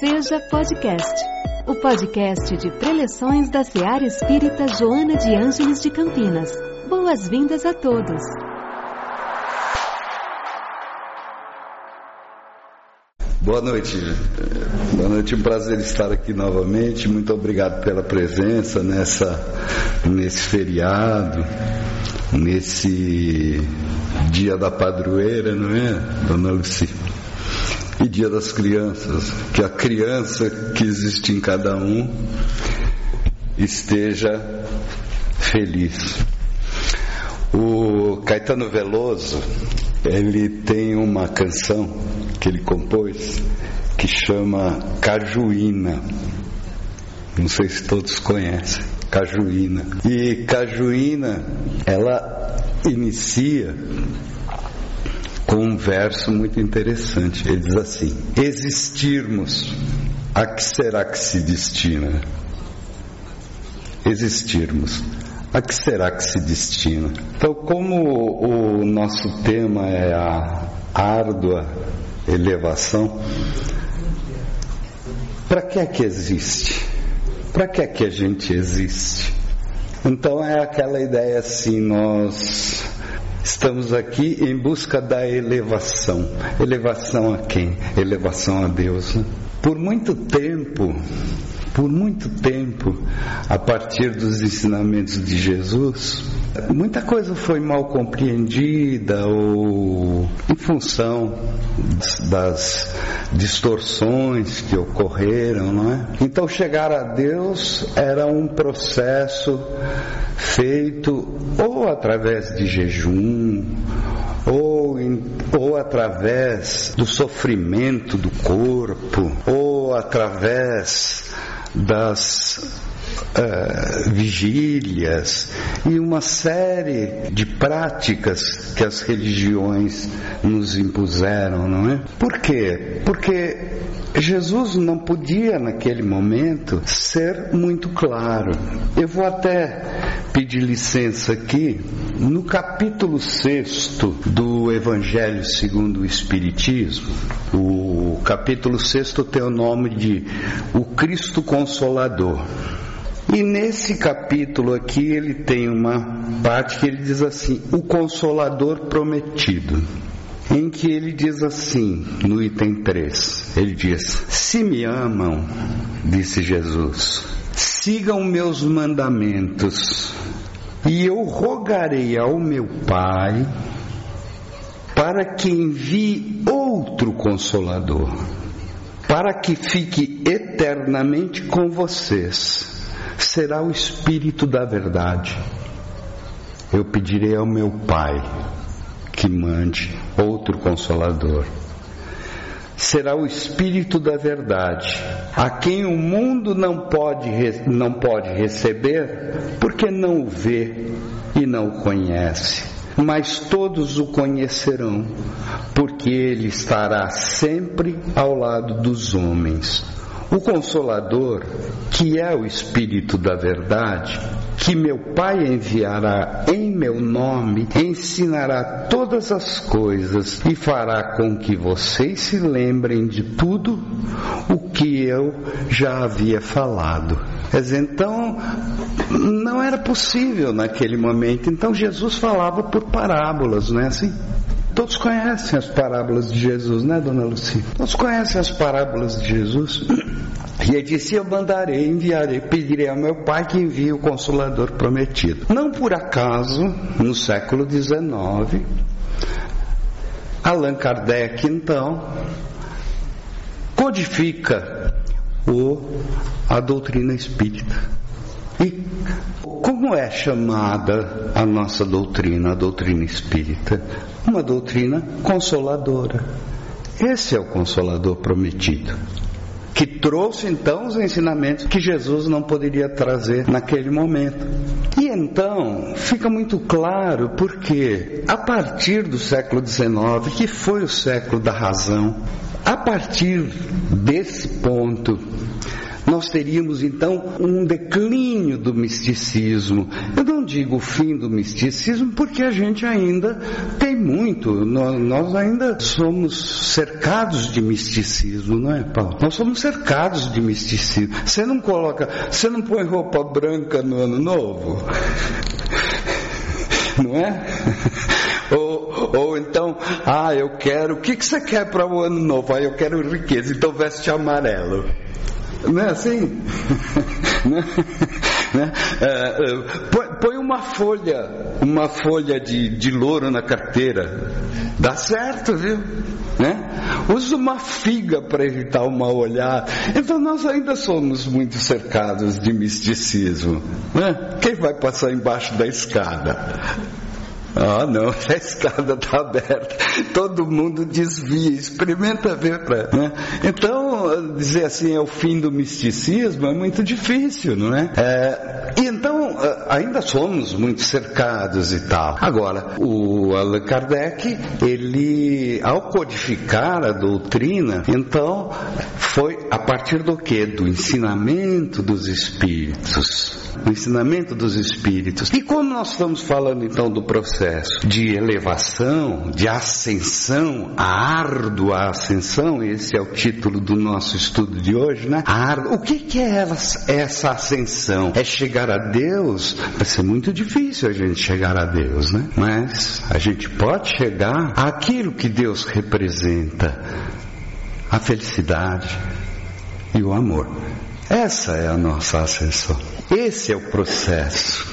Seja Podcast, o podcast de preleções da Seara Espírita Joana de Ângeles de Campinas. Boas-vindas a todos. Boa noite. Boa noite, um prazer estar aqui novamente. Muito obrigado pela presença nessa nesse feriado, nesse dia da padroeira, não é, dona Luci? Dia das crianças, que a criança que existe em cada um esteja feliz. O Caetano Veloso, ele tem uma canção que ele compôs que chama Cajuína. Não sei se todos conhecem. Cajuína. E Cajuína, ela inicia verso muito interessante. Ele diz assim: Existirmos, a que será que se destina? Existirmos, a que será que se destina? Então, como o nosso tema é a árdua elevação, para que é que existe? Para que é que a gente existe? Então é aquela ideia assim, nós estamos aqui em busca da elevação. Elevação a quem? Elevação a Deus. Né? Por muito tempo, por muito tempo, a partir dos ensinamentos de Jesus, muita coisa foi mal compreendida ou em função das distorções que ocorreram, não é? Então chegar a Deus era um processo feito ou através de jejum, ou, em, ou através do sofrimento do corpo, ou através das uh, vigílias e uma série de práticas que as religiões nos impuseram, não é? Por quê? Porque Jesus não podia naquele momento ser muito claro. Eu vou até pedir licença aqui, no capítulo 6 do Evangelho segundo o Espiritismo, o capítulo 6 tem o nome de O Cristo Consolador. E nesse capítulo aqui ele tem uma parte que ele diz assim: o consolador prometido. Em que ele diz assim, no item 3, ele diz: Se me amam, disse Jesus, sigam meus mandamentos, e eu rogarei ao meu Pai para que envie outro consolador, para que fique eternamente com vocês será o Espírito da Verdade. Eu pedirei ao meu Pai que mande outro consolador. Será o Espírito da Verdade, a quem o mundo não pode, não pode receber, porque não o vê e não o conhece. Mas todos o conhecerão, porque ele estará sempre ao lado dos homens o Consolador, que é o Espírito da Verdade, que meu Pai enviará em meu nome, ensinará todas as coisas e fará com que vocês se lembrem de tudo o que eu já havia falado. Mas então, não era possível naquele momento. Então Jesus falava por parábolas, não é assim? Todos conhecem as parábolas de Jesus, né, dona Lucia? Todos conhecem as parábolas de Jesus. E ele disse: Eu mandarei, enviarei, pedirei ao meu Pai que envie o Consolador prometido. Não por acaso, no século XIX, Allan Kardec, então, codifica o, a doutrina espírita. E como é chamada a nossa doutrina, a doutrina espírita? Uma doutrina consoladora. Esse é o consolador prometido. Que trouxe então os ensinamentos que Jesus não poderia trazer naquele momento. E então fica muito claro porque a partir do século XIX, que foi o século da razão, a partir desse ponto, nós teríamos então um declínio do misticismo. Eu digo o fim do misticismo porque a gente ainda tem muito, nós, ainda somos cercados de misticismo, não é, Paulo? Nós somos cercados de misticismo. Você não coloca, você não põe roupa branca no ano novo? Não é? Ou, ou então, ah, eu quero, o que, que você quer para o ano novo? Ah, eu quero riqueza, então veste amarelo. Não é assim? né? É, é, põe, põe, uma folha, uma folha de, de louro na carteira. Dá certo, viu? Né? Usa uma figa para evitar o mal olhar. Então nós ainda somos muito cercados de misticismo. Né? Quem vai passar embaixo da escada? Ah, não, a escada está aberta, todo mundo desvia, experimenta ver. Pra, né? Então, dizer assim é o fim do misticismo é muito difícil, não é? é e então, ainda somos muito cercados e tal. Agora, o Allan Kardec, ele, ao codificar a doutrina, então, foi a partir do que? Do ensinamento dos espíritos o ensinamento dos espíritos. E como nós estamos falando então do processo de elevação, de ascensão, a árdua ascensão, esse é o título do nosso estudo de hoje, né? Árdua. O que, que é essa ascensão? É chegar a Deus? Vai ser muito difícil a gente chegar a Deus, né? Mas a gente pode chegar àquilo que Deus representa, a felicidade e o amor. Essa é a nossa ascensão. Esse é o processo.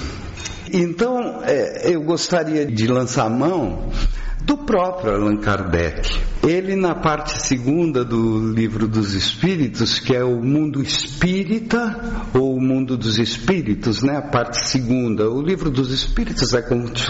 Então, é, eu gostaria de lançar a mão do próprio Allan Kardec. Ele, na parte segunda do livro dos Espíritos, que é o mundo espírita ou o mundo dos espíritos, né? a parte segunda. O livro dos Espíritos é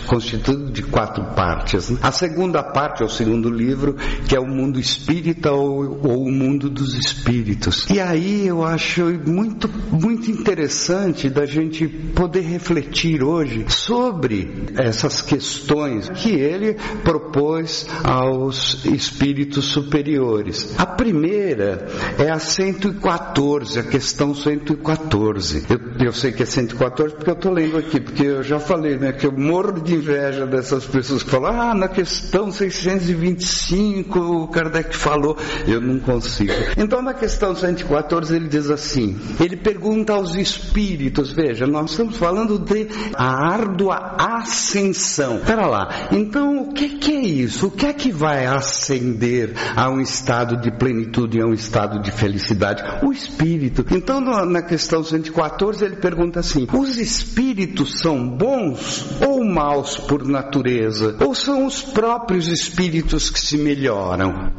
constituído de quatro partes. Né? A segunda parte é o segundo livro, que é o mundo espírita ou, ou o mundo dos espíritos. E aí eu acho muito, muito interessante da gente poder refletir hoje sobre essas questões que ele propôs aos espíritos espíritos superiores. A primeira é a 114, a questão 114. Eu, eu sei que é 114 porque eu estou lendo aqui, porque eu já falei, né, que eu morro de inveja dessas pessoas que falam, ah, na questão 625 o Kardec falou, eu não consigo. Então na questão 114 ele diz assim, ele pergunta aos espíritos, veja, nós estamos falando de a árdua ascensão. Espera lá, então o que, que é isso? O que é que vai ascender? Ascender a um estado de plenitude, a um estado de felicidade? O espírito. Então, na questão 114, ele pergunta assim: os espíritos são bons ou maus por natureza? Ou são os próprios espíritos que se melhoram?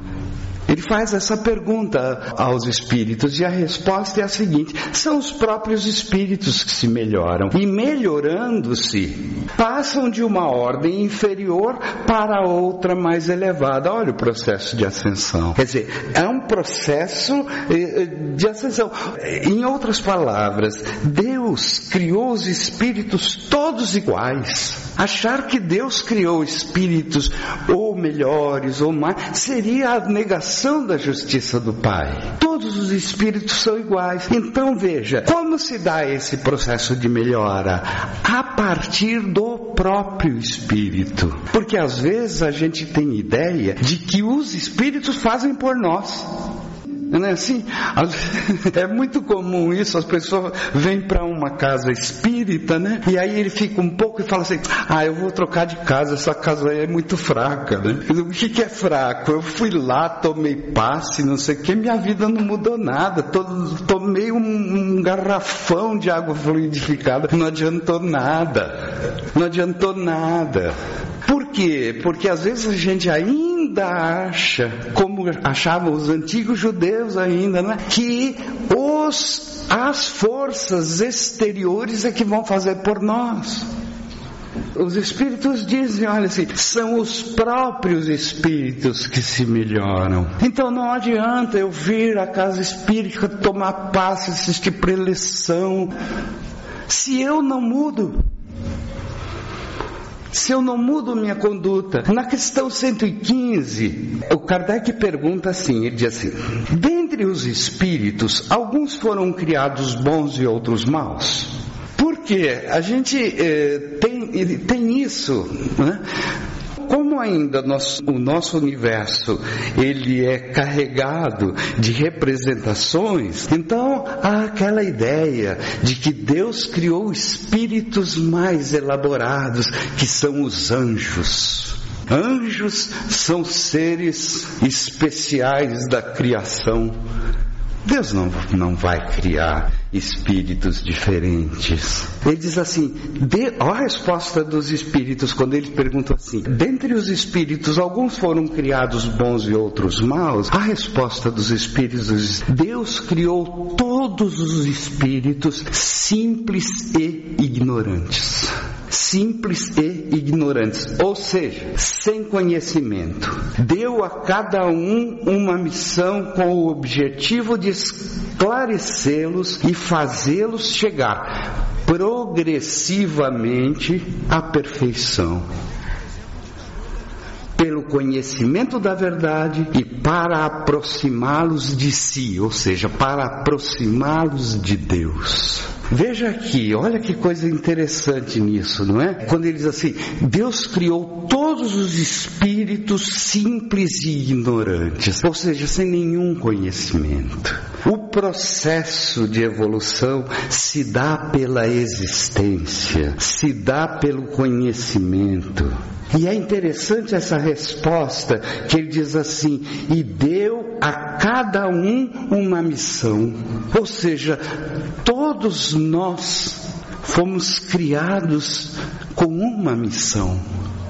Ele faz essa pergunta aos espíritos e a resposta é a seguinte: são os próprios espíritos que se melhoram e melhorando-se, passam de uma ordem inferior para outra mais elevada. Olha o processo de ascensão. Quer dizer, é um processo eh, eh, de ascensão. Em outras palavras, Deus criou os espíritos todos iguais. Achar que Deus criou espíritos ou melhores ou mais seria a negação da justiça do Pai. Todos os espíritos são iguais. Então veja, como se dá esse processo de melhora? A partir do próprio espírito. Porque às vezes a gente tem ideia de que os espíritos fazem por nós. Não é assim? É muito comum isso, as pessoas vêm para uma casa espírita, né? E aí ele fica um pouco e fala assim: Ah, eu vou trocar de casa, essa casa aí é muito fraca, né? O que, que é fraco? Eu fui lá, tomei passe, não sei o que, minha vida não mudou nada. Tomei um, um garrafão de água fluidificada, não adiantou nada. Não adiantou nada. Por quê? Porque às vezes a gente ainda acha, como achavam os antigos judeus ainda, não é? que os, as forças exteriores é que vão fazer por nós. Os espíritos dizem, olha assim, são os próprios espíritos que se melhoram. Então não adianta eu vir à casa espírita tomar passe, assistir preleção, se eu não mudo se eu não mudo minha conduta. Na questão 115, o Kardec pergunta assim, ele diz assim, dentre os espíritos, alguns foram criados bons e outros maus. Porque a gente eh, tem, tem isso, né? como ainda nós, o nosso universo ele é carregado de representações, então há aquela ideia de que Deus criou espíritos mais elaborados, que são os anjos. Anjos são seres especiais da criação. Deus não, não vai criar espíritos diferentes. Ele diz assim: de, a resposta dos espíritos quando ele pergunta assim: dentre os espíritos, alguns foram criados bons e outros maus? A resposta dos espíritos: Deus criou todos os espíritos simples e ignorantes. Simples e ignorantes, ou seja, sem conhecimento. Deu a cada um uma missão com o objetivo de esclarecê-los e fazê-los chegar progressivamente à perfeição pelo conhecimento da verdade e para aproximá-los de si, ou seja, para aproximá-los de Deus. Veja aqui, olha que coisa interessante nisso, não é? Quando ele diz assim: Deus criou todos os espíritos simples e ignorantes, ou seja, sem nenhum conhecimento. O processo de evolução se dá pela existência, se dá pelo conhecimento. E é interessante essa resposta que ele diz assim: e deu a cada um uma missão. Ou seja, todos nós fomos criados com uma missão.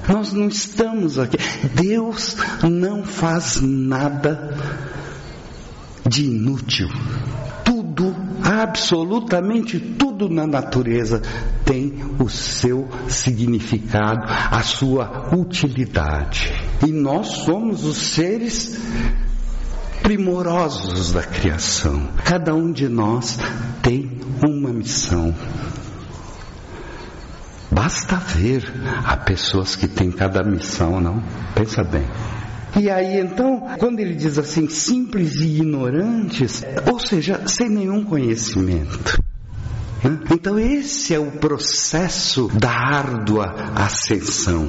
Nós não estamos aqui. Deus não faz nada de inútil. Tudo, absolutamente tudo na natureza tem o seu significado, a sua utilidade. E nós somos os seres primorosos da criação. Cada um de nós tem uma missão. Basta ver há pessoas que têm cada missão, não? Pensa bem. E aí então, quando ele diz assim, simples e ignorantes, ou seja, sem nenhum conhecimento. Então, esse é o processo da árdua ascensão.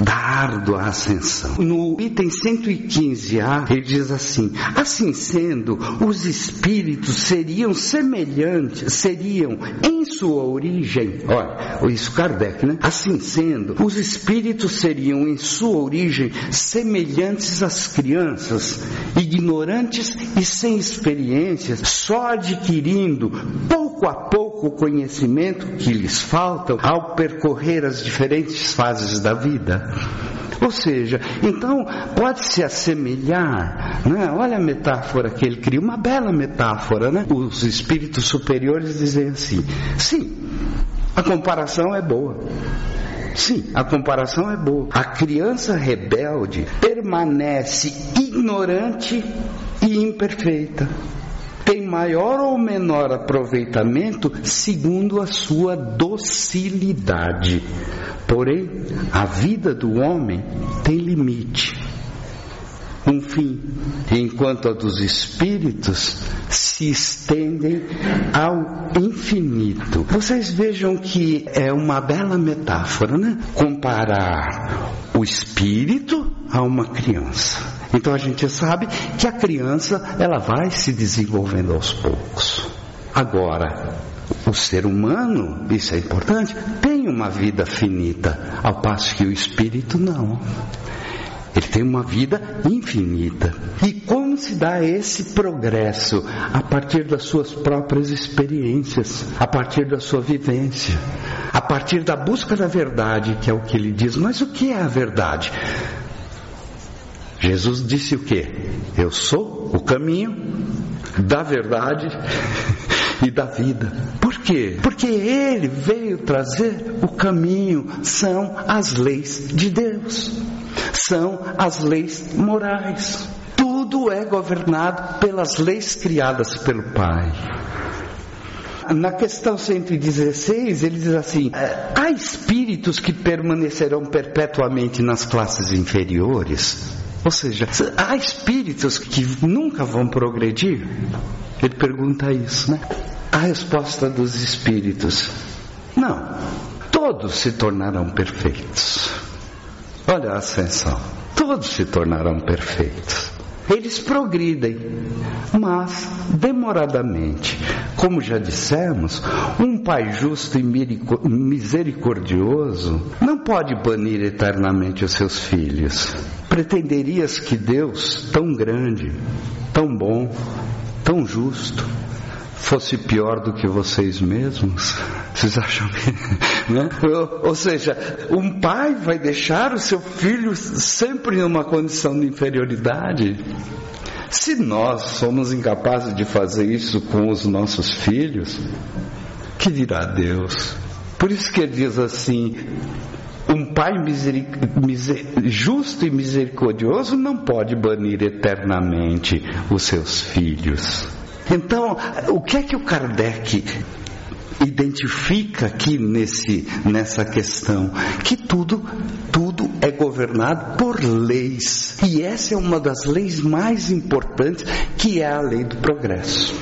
Da árdua ascensão. No item 115A, ele diz assim: Assim sendo, os espíritos seriam semelhantes, seriam em sua origem, olha, isso Kardec, né? Assim sendo, os espíritos seriam em sua origem semelhantes às crianças, ignorantes e sem experiências, só adquirindo pouco a pouco o conhecimento que lhes faltam ao percorrer as diferentes fases da vida. Ou seja, então pode se assemelhar, né? olha a metáfora que ele cria, uma bela metáfora, né? Os espíritos superiores dizem assim: sim, a comparação é boa. Sim, a comparação é boa. A criança rebelde permanece ignorante e imperfeita tem maior ou menor aproveitamento segundo a sua docilidade. Porém, a vida do homem tem limite, um fim, enquanto a dos espíritos se estendem ao infinito. Vocês vejam que é uma bela metáfora, né? Comparar o espírito a uma criança. Então a gente sabe que a criança ela vai se desenvolvendo aos poucos. Agora, o ser humano, isso é importante, tem uma vida finita, ao passo que o espírito não. Ele tem uma vida infinita. E como se dá esse progresso? A partir das suas próprias experiências, a partir da sua vivência, a partir da busca da verdade, que é o que ele diz. Mas o que é a verdade? Jesus disse o que? Eu sou o caminho da verdade e da vida. Por quê? Porque ele veio trazer o caminho, são as leis de Deus, são as leis morais. Tudo é governado pelas leis criadas pelo Pai. Na questão 116, ele diz assim: há espíritos que permanecerão perpetuamente nas classes inferiores Ou seja, há espíritos que nunca vão progredir? Ele pergunta isso, né? A resposta dos espíritos: não, todos se tornarão perfeitos. Olha a ascensão, todos se tornarão perfeitos. Eles progridem, mas demoradamente. Como já dissemos, um Pai justo e misericordioso não pode banir eternamente os seus filhos. Pretenderias que Deus, tão grande, tão bom, tão justo, fosse pior do que vocês mesmos? Vocês acham que. Né? Ou, ou seja, um pai vai deixar o seu filho sempre numa condição de inferioridade? Se nós somos incapazes de fazer isso com os nossos filhos, que dirá Deus? Por isso que ele diz assim: um pai justo e misericordioso não pode banir eternamente os seus filhos. Então, o que é que o Kardec identifica aqui nesse, nessa questão? Que tudo, tudo é governado por leis. E essa é uma das leis mais importantes, que é a lei do progresso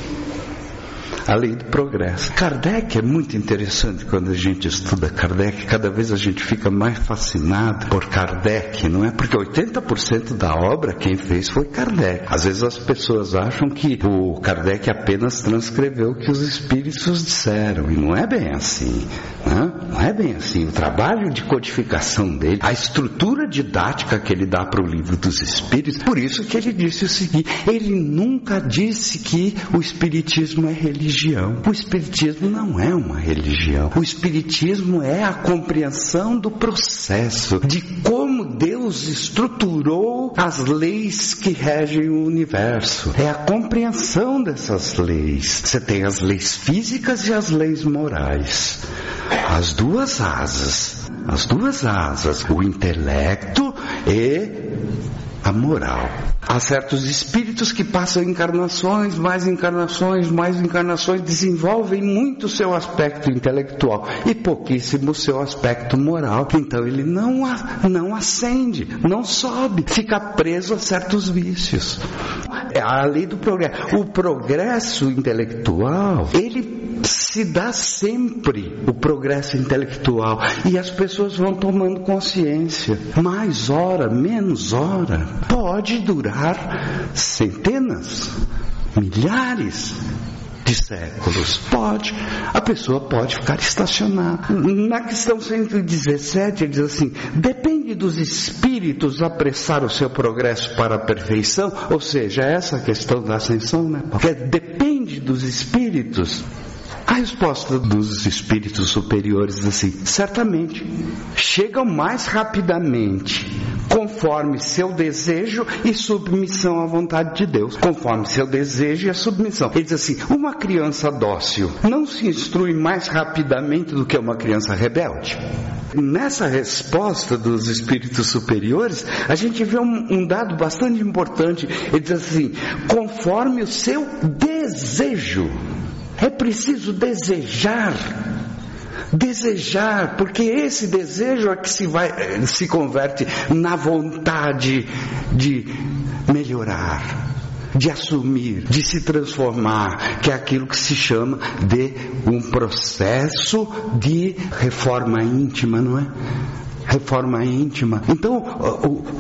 a lei do progresso. Kardec é muito interessante quando a gente estuda Kardec, cada vez a gente fica mais fascinado por Kardec, não é? Porque 80% da obra quem fez foi Kardec. Às vezes as pessoas acham que o Kardec apenas transcreveu o que os espíritos disseram, e não é bem assim. Né? Não é bem assim. O trabalho de codificação dele, a estrutura didática que ele dá para o livro dos espíritos, por isso que ele disse o seguinte: ele nunca disse que o espiritismo é religião religião. O Espiritismo não é uma religião. O Espiritismo é a compreensão do processo, de como Deus estruturou as leis que regem o universo. É a compreensão dessas leis. Você tem as leis físicas e as leis morais. As duas asas. As duas asas. O intelecto e a moral. Há certos espíritos que passam encarnações, mais encarnações, mais encarnações, desenvolvem muito seu aspecto intelectual e pouquíssimo seu aspecto moral. Então ele não, não ascende, não sobe, fica preso a certos vícios. É a lei do progresso. O progresso intelectual, ele se dá sempre o progresso intelectual e as pessoas vão tomando consciência. Mais hora, menos hora, pode durar centenas, milhares de séculos. Pode. A pessoa pode ficar estacionada. Na questão 117, ele diz assim: depende dos espíritos apressar o seu progresso para a perfeição, ou seja, essa questão da ascensão, né? Porque depende dos espíritos. A resposta dos espíritos superiores é assim: certamente chegam mais rapidamente, conforme seu desejo e submissão à vontade de Deus, conforme seu desejo e a submissão. Ele diz assim: uma criança dócil não se instrui mais rapidamente do que uma criança rebelde. Nessa resposta dos espíritos superiores, a gente vê um, um dado bastante importante. Ele diz assim: conforme o seu desejo. É preciso desejar. Desejar, porque esse desejo é que se vai se converte na vontade de melhorar, de assumir, de se transformar, que é aquilo que se chama de um processo de reforma íntima, não é? Reforma íntima. Então,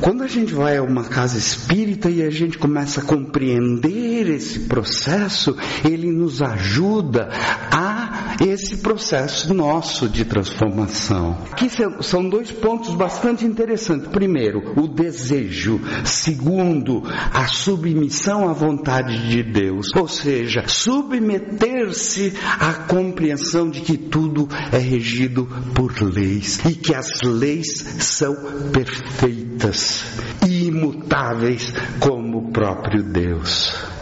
quando a gente vai a uma casa espírita e a gente começa a compreender esse processo, ele nos ajuda a esse processo nosso de transformação. Aqui são dois pontos bastante interessantes. Primeiro, o desejo. Segundo, a submissão à vontade de Deus. Ou seja, submeter-se à compreensão de que tudo é regido por leis e que as leis são perfeitas e imutáveis como o próprio Deus.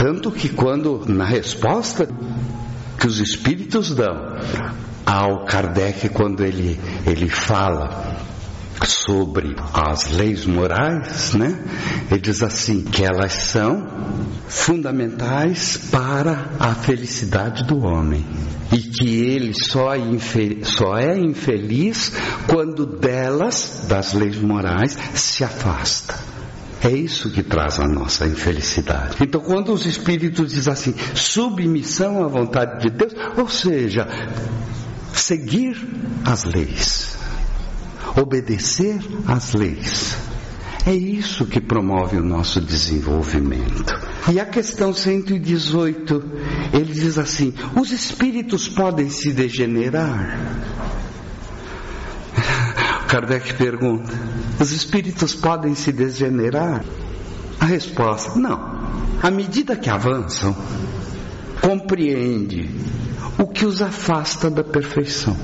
Tanto que quando na resposta que os espíritos dão ao Kardec quando ele ele fala sobre as leis morais, né? Ele diz assim que elas são fundamentais para a felicidade do homem e que ele só, só é infeliz quando delas, das leis morais, se afasta. É isso que traz a nossa infelicidade. Então, quando os Espíritos dizem assim, submissão à vontade de Deus, ou seja, seguir as leis, obedecer às leis. É isso que promove o nosso desenvolvimento. E a questão 118, ele diz assim: os espíritos podem se degenerar? Kardec pergunta: os espíritos podem se degenerar? A resposta: não. À medida que avançam, compreende o que os afasta da perfeição.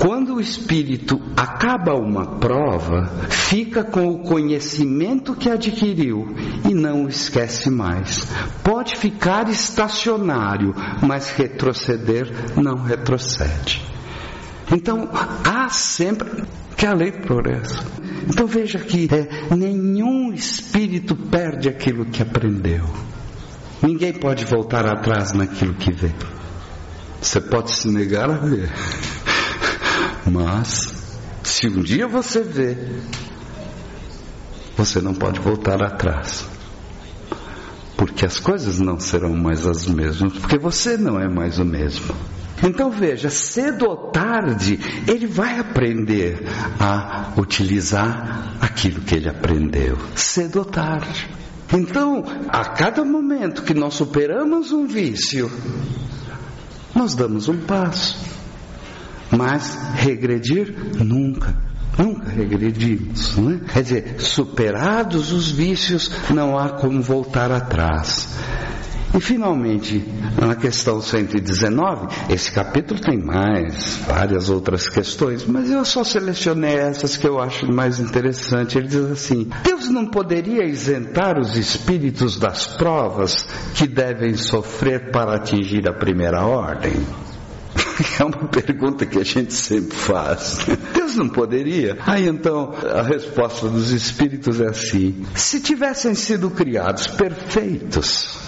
Quando o espírito acaba uma prova, fica com o conhecimento que adquiriu e não o esquece mais. Pode ficar estacionário, mas retroceder não retrocede. Então, há sempre que a lei progressa. Então veja que é, nenhum espírito perde aquilo que aprendeu. Ninguém pode voltar atrás naquilo que vê. Você pode se negar a ver. Mas, se um dia você vê, você não pode voltar atrás. Porque as coisas não serão mais as mesmas, porque você não é mais o mesmo. Então veja, cedo ou tarde, ele vai aprender a utilizar aquilo que ele aprendeu. Cedo ou tarde. Então, a cada momento que nós superamos um vício, nós damos um passo. Mas regredir nunca. Nunca regredimos, não é? Quer dizer, superados os vícios, não há como voltar atrás. E finalmente, na questão 119, esse capítulo tem mais várias outras questões, mas eu só selecionei essas que eu acho mais interessantes. Ele diz assim: Deus não poderia isentar os espíritos das provas que devem sofrer para atingir a primeira ordem? É uma pergunta que a gente sempre faz. Deus não poderia? Aí então a resposta dos espíritos é assim: se tivessem sido criados perfeitos,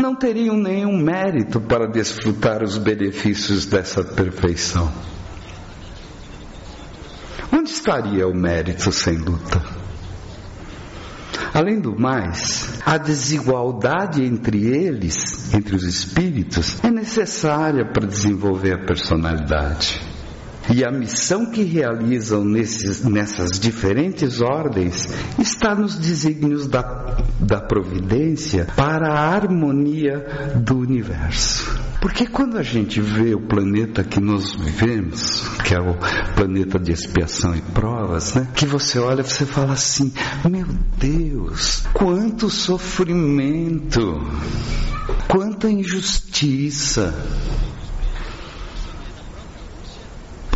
não teriam nenhum mérito para desfrutar os benefícios dessa perfeição. Onde estaria o mérito sem luta? Além do mais, a desigualdade entre eles, entre os espíritos, é necessária para desenvolver a personalidade. E a missão que realizam nesses, nessas diferentes ordens está nos desígnios da, da providência para a harmonia do universo. Porque quando a gente vê o planeta que nós vivemos, que é o planeta de expiação e provas, né? Que você olha e você fala assim: meu Deus, quanto sofrimento, quanta injustiça.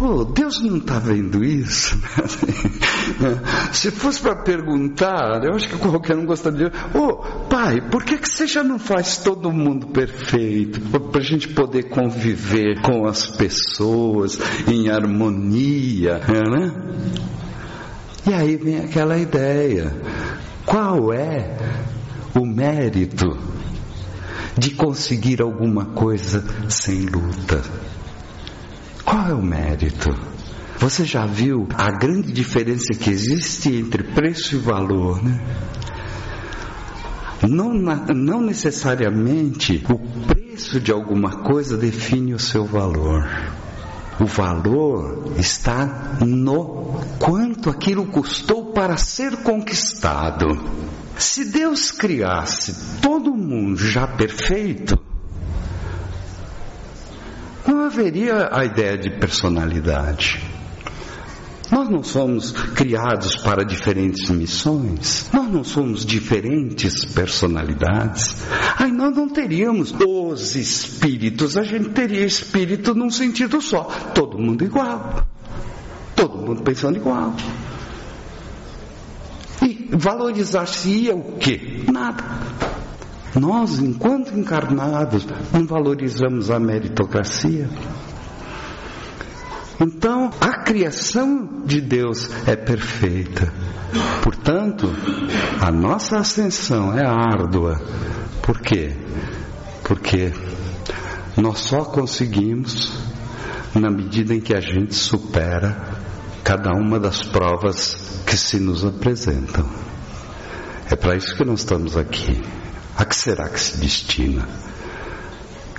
Pô, Deus não está vendo isso? Se fosse para perguntar, eu acho que qualquer um gostaria de ô oh, pai, por que, que você já não faz todo mundo perfeito? Para a gente poder conviver com as pessoas em harmonia, né? E aí vem aquela ideia: qual é o mérito de conseguir alguma coisa sem luta? Qual é o mérito? Você já viu a grande diferença que existe entre preço e valor, né? Não, não necessariamente o preço de alguma coisa define o seu valor. O valor está no quanto aquilo custou para ser conquistado. Se Deus criasse todo mundo já perfeito, haveria a ideia de personalidade. Nós não somos criados para diferentes missões, nós não somos diferentes personalidades. Aí nós não teríamos os espíritos, a gente teria espírito num sentido só, todo mundo igual, todo mundo pensando igual. E valorizar-se-ia o quê? Nada. Nós, enquanto encarnados, não valorizamos a meritocracia. Então, a criação de Deus é perfeita. Portanto, a nossa ascensão é árdua. Por quê? Porque nós só conseguimos na medida em que a gente supera cada uma das provas que se nos apresentam. É para isso que nós estamos aqui. A que será que se destina?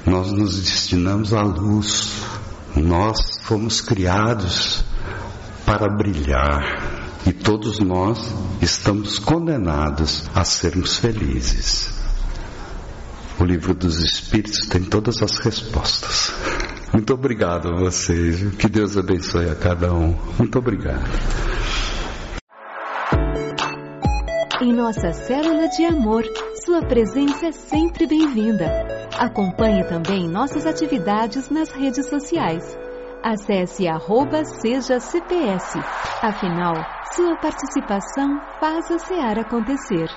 Nós nos destinamos à luz. Nós fomos criados para brilhar. E todos nós estamos condenados a sermos felizes. O livro dos Espíritos tem todas as respostas. Muito obrigado a vocês. Que Deus abençoe a cada um. Muito obrigado. Em nossa célula de amor, sua presença é sempre bem-vinda. Acompanhe também nossas atividades nas redes sociais. Acesse arroba seja CPS. Afinal, sua participação faz a SEAR acontecer.